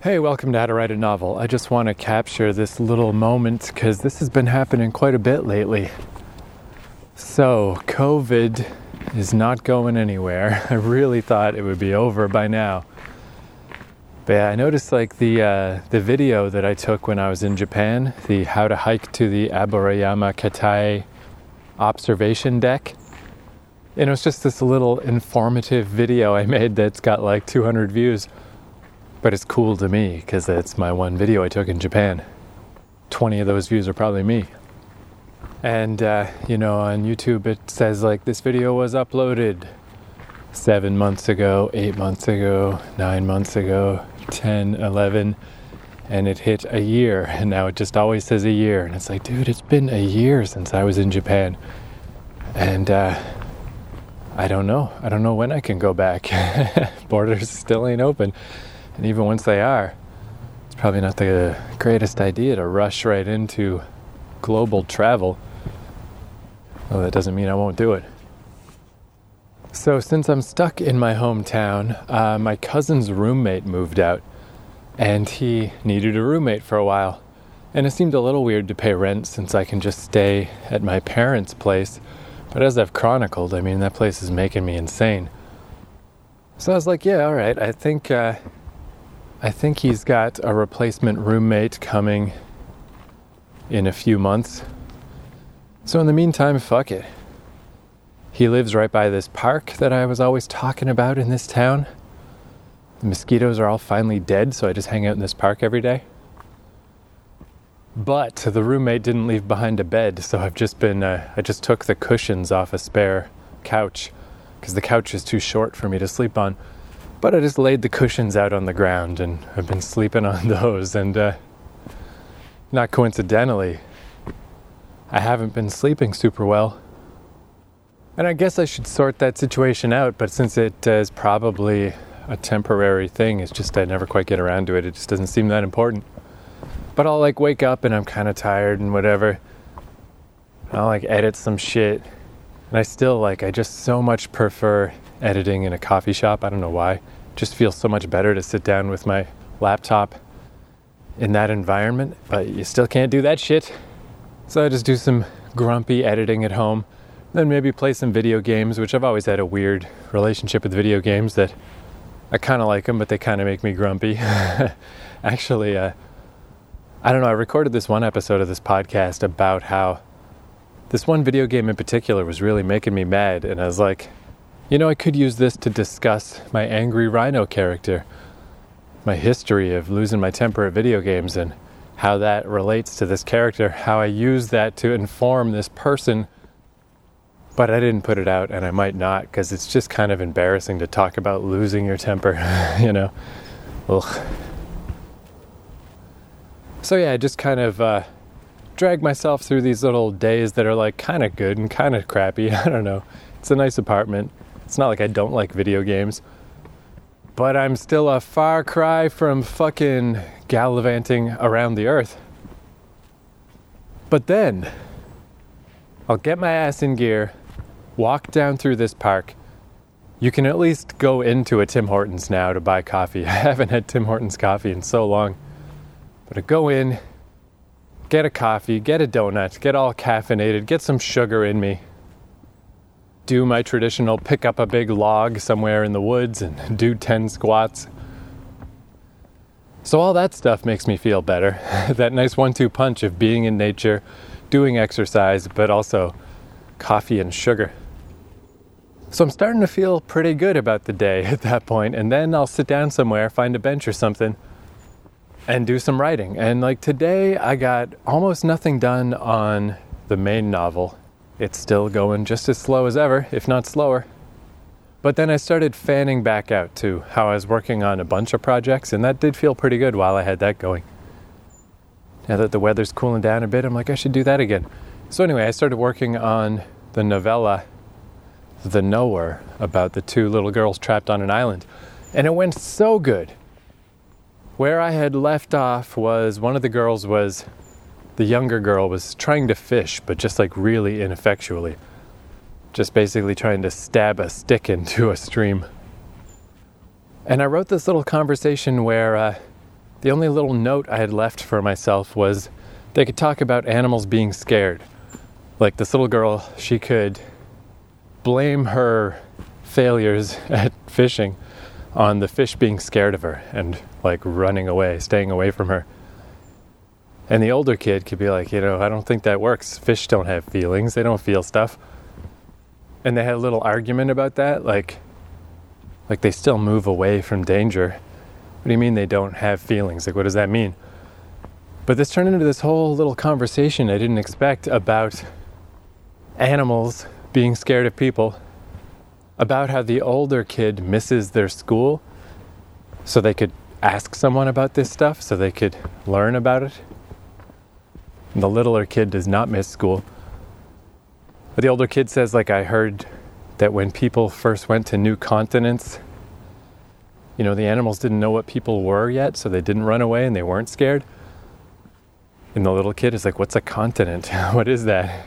Hey, welcome to How to Write a Novel. I just want to capture this little moment because this has been happening quite a bit lately. So, COVID is not going anywhere. I really thought it would be over by now. But yeah, I noticed like the uh, the video that I took when I was in Japan, the how to hike to the Aburayama Katai observation deck. And it was just this little informative video I made that's got like 200 views. But it's cool to me because it's my one video I took in Japan. 20 of those views are probably me. And, uh, you know, on YouTube it says like this video was uploaded seven months ago, eight months ago, nine months ago, 10, 11, and it hit a year. And now it just always says a year. And it's like, dude, it's been a year since I was in Japan. And, uh, I don't know. I don't know when I can go back. Borders still ain't open. And even once they are, it's probably not the greatest idea to rush right into global travel. Well, that doesn't mean I won't do it. So, since I'm stuck in my hometown, uh, my cousin's roommate moved out and he needed a roommate for a while. And it seemed a little weird to pay rent since I can just stay at my parents' place. But as I've chronicled, I mean, that place is making me insane. So I was like, yeah, all right. I think uh, I think he's got a replacement roommate coming in a few months. So in the meantime, fuck it. He lives right by this park that I was always talking about in this town. The mosquitoes are all finally dead, so I just hang out in this park every day. But the roommate didn't leave behind a bed, so I've just been, uh, I just took the cushions off a spare couch because the couch is too short for me to sleep on. But I just laid the cushions out on the ground and I've been sleeping on those. And uh, not coincidentally, I haven't been sleeping super well. And I guess I should sort that situation out, but since it uh, is probably a temporary thing, it's just I never quite get around to it. It just doesn't seem that important. But I'll like wake up and I'm kind of tired and whatever. I'll like edit some shit. And I still like, I just so much prefer editing in a coffee shop. I don't know why. Just feels so much better to sit down with my laptop in that environment, but you still can't do that shit. So I just do some grumpy editing at home. Then maybe play some video games, which I've always had a weird relationship with video games that I kind of like them, but they kind of make me grumpy. Actually, uh, I don't know, I recorded this one episode of this podcast about how this one video game in particular was really making me mad, and I was like, you know, I could use this to discuss my angry rhino character, my history of losing my temper at video games, and how that relates to this character, how I use that to inform this person. But I didn't put it out, and I might not, because it's just kind of embarrassing to talk about losing your temper, you know? Ugh. So yeah, I just kind of uh, drag myself through these little days that are like kind of good and kind of crappy. I don't know. It's a nice apartment. It's not like I don't like video games, but I'm still a far cry from fucking gallivanting around the earth. But then, I'll get my ass in gear, walk down through this park. You can at least go into a Tim Hortons now to buy coffee. I haven't had Tim Hortons coffee in so long. But to go in, get a coffee, get a donut, get all caffeinated, get some sugar in me, do my traditional pick up a big log somewhere in the woods and do 10 squats. So, all that stuff makes me feel better. that nice one two punch of being in nature, doing exercise, but also coffee and sugar. So, I'm starting to feel pretty good about the day at that point, and then I'll sit down somewhere, find a bench or something and do some writing. And like today, I got almost nothing done on the main novel. It's still going just as slow as ever, if not slower. But then I started fanning back out to how I was working on a bunch of projects, and that did feel pretty good while I had that going. Now that the weather's cooling down a bit, I'm like, I should do that again. So, anyway, I started working on the novella, The Knower, about the two little girls trapped on an island. And it went so good where I had left off was one of the girls was the younger girl was trying to fish, but just like really ineffectually. Just basically trying to stab a stick into a stream. And I wrote this little conversation where uh, the only little note I had left for myself was they could talk about animals being scared. Like this little girl, she could blame her failures at fishing on the fish being scared of her and like running away, staying away from her. And the older kid could be like, you know, I don't think that works. Fish don't have feelings, they don't feel stuff. And they had a little argument about that, like like they still move away from danger. What do you mean they don't have feelings? Like what does that mean? But this turned into this whole little conversation I didn't expect about animals being scared of people, about how the older kid misses their school so they could ask someone about this stuff, so they could learn about it. And the littler kid does not miss school. But the older kid says, like, I heard that when people first went to new continents, you know, the animals didn't know what people were yet, so they didn't run away and they weren't scared. And the little kid is like, What's a continent? what is that?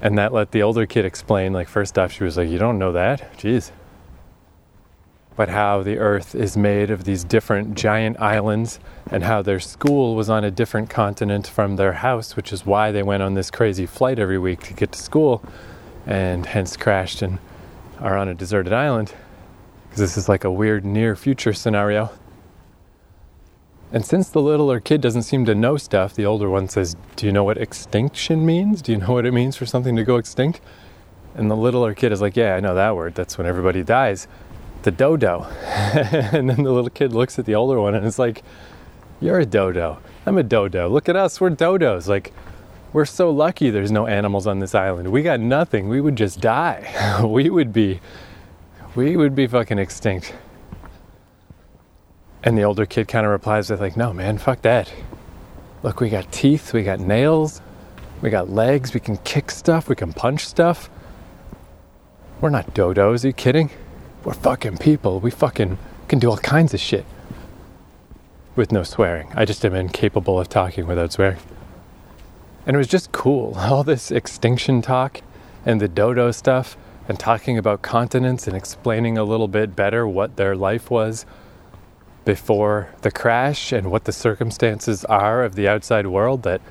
And that let the older kid explain, like, first off, she was like, You don't know that? Jeez. But how the earth is made of these different giant islands, and how their school was on a different continent from their house, which is why they went on this crazy flight every week to get to school, and hence crashed and are on a deserted island. Because this is like a weird near future scenario. And since the littler kid doesn't seem to know stuff, the older one says, Do you know what extinction means? Do you know what it means for something to go extinct? And the littler kid is like, Yeah, I know that word. That's when everybody dies. The dodo. and then the little kid looks at the older one and it's like, You're a dodo. I'm a dodo. Look at us. We're dodos. Like, we're so lucky there's no animals on this island. We got nothing. We would just die. we would be, we would be fucking extinct. And the older kid kind of replies with, like, no, man, fuck that. Look, we got teeth, we got nails, we got legs, we can kick stuff, we can punch stuff. We're not dodos, are you kidding? We're fucking people. We fucking can do all kinds of shit. With no swearing. I just am incapable of talking without swearing. And it was just cool. All this extinction talk and the dodo stuff and talking about continents and explaining a little bit better what their life was before the crash and what the circumstances are of the outside world that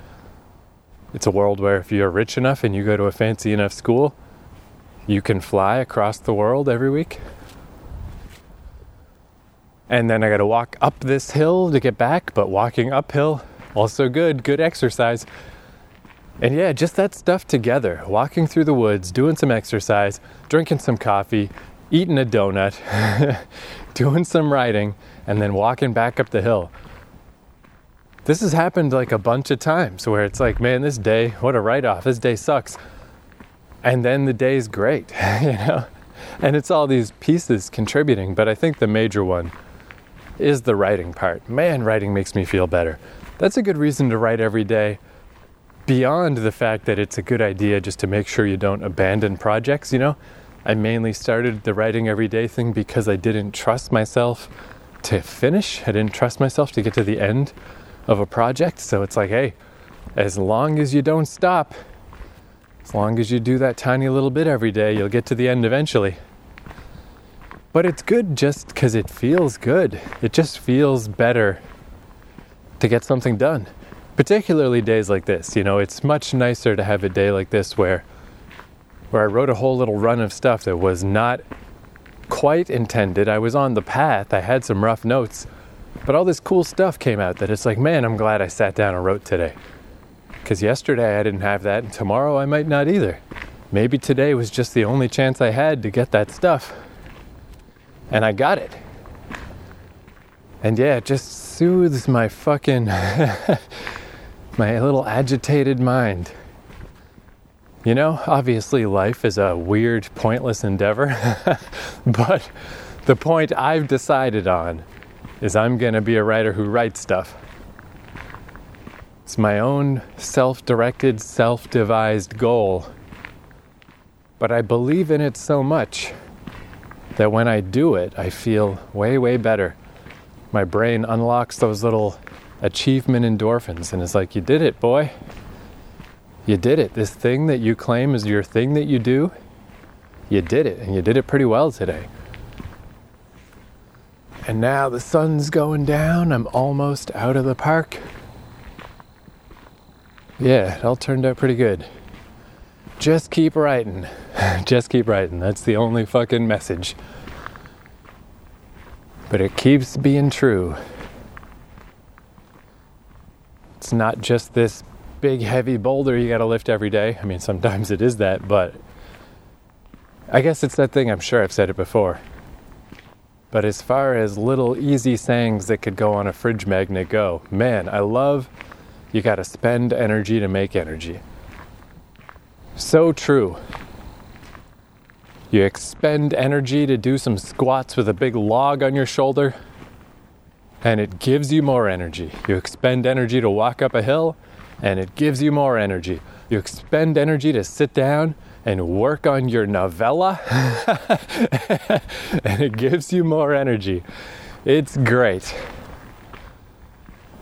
it's a world where if you're rich enough and you go to a fancy enough school, you can fly across the world every week. And then I got to walk up this hill to get back, but walking uphill, also good, good exercise. And yeah, just that stuff together walking through the woods, doing some exercise, drinking some coffee, eating a donut, doing some riding, and then walking back up the hill. This has happened like a bunch of times where it's like, man, this day, what a write off. This day sucks. And then the day's great, you know? And it's all these pieces contributing, but I think the major one is the writing part. Man, writing makes me feel better. That's a good reason to write every day. Beyond the fact that it's a good idea just to make sure you don't abandon projects, you know? I mainly started the writing every day thing because I didn't trust myself to finish. I didn't trust myself to get to the end of a project. So it's like, hey, as long as you don't stop, as long as you do that tiny little bit every day, you'll get to the end eventually. But it's good just because it feels good. It just feels better to get something done. Particularly days like this. You know, it's much nicer to have a day like this where where I wrote a whole little run of stuff that was not quite intended. I was on the path, I had some rough notes, but all this cool stuff came out that it's like, man, I'm glad I sat down and wrote today. Because yesterday I didn't have that, and tomorrow I might not either. Maybe today was just the only chance I had to get that stuff. And I got it. And yeah, it just soothes my fucking, my little agitated mind. You know, obviously, life is a weird, pointless endeavor, but the point I've decided on is I'm going to be a writer who writes stuff. It's my own self directed, self devised goal, but I believe in it so much that when I do it, I feel way, way better. My brain unlocks those little achievement endorphins and it's like, You did it, boy. You did it. This thing that you claim is your thing that you do, you did it, and you did it pretty well today. And now the sun's going down. I'm almost out of the park. Yeah, it all turned out pretty good. Just keep writing. Just keep writing. That's the only fucking message. But it keeps being true. It's not just this big heavy boulder you gotta lift every day. I mean, sometimes it is that, but I guess it's that thing, I'm sure I've said it before. But as far as little easy sayings that could go on a fridge magnet go, man, I love you gotta spend energy to make energy. So true. You expend energy to do some squats with a big log on your shoulder, and it gives you more energy. You expend energy to walk up a hill, and it gives you more energy. You expend energy to sit down and work on your novella, and it gives you more energy. It's great.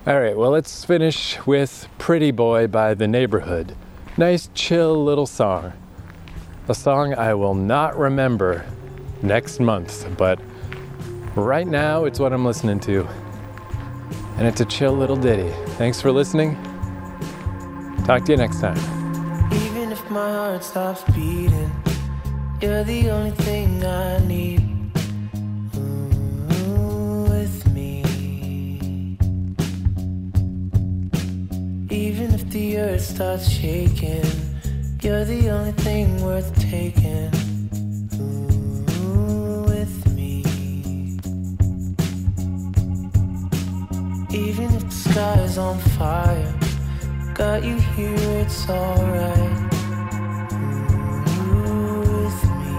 All right, well, let's finish with Pretty Boy by The Neighbourhood. Nice, chill little song. A song I will not remember next month, but right now it's what I'm listening to. And it's a chill little ditty. Thanks for listening. Talk to you next time. Even if my heart stops beating, you're the only thing I need. Ooh, with me. Even if the earth starts shaking, you're the only thing worth taking. With me. Even if the sky's on fire, got you here, it's alright. With me.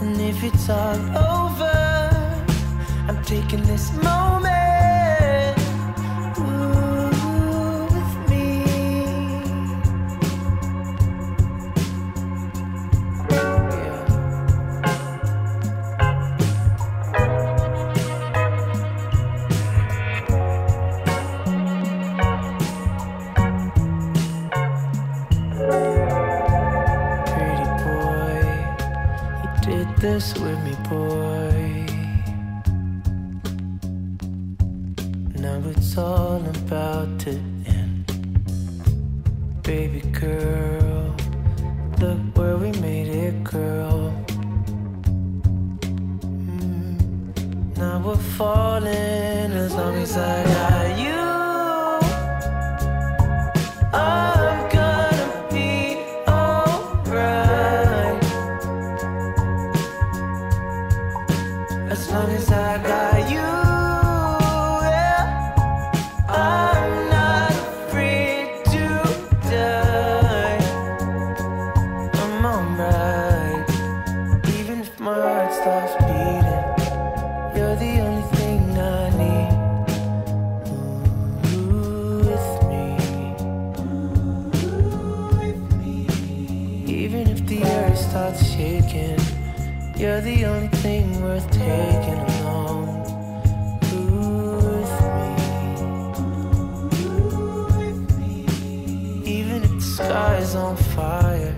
And if it's all over, I'm taking this moment. Boy. Now it's all about to end. Baby girl, look where we made it, girl. Mm, Now we're falling as long as I got as long as I got you. Yeah. I'm not afraid to die. I'm alright, even if my heart stops beating. You're the only thing I need. With me. With me. Even if the earth starts shaking, you're the only thing worth taking along. With me. Even if the sky's on fire,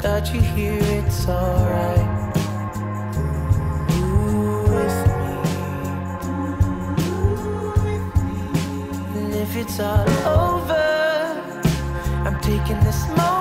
got you here, it's alright. With me. And if it's all over, I'm taking this moment.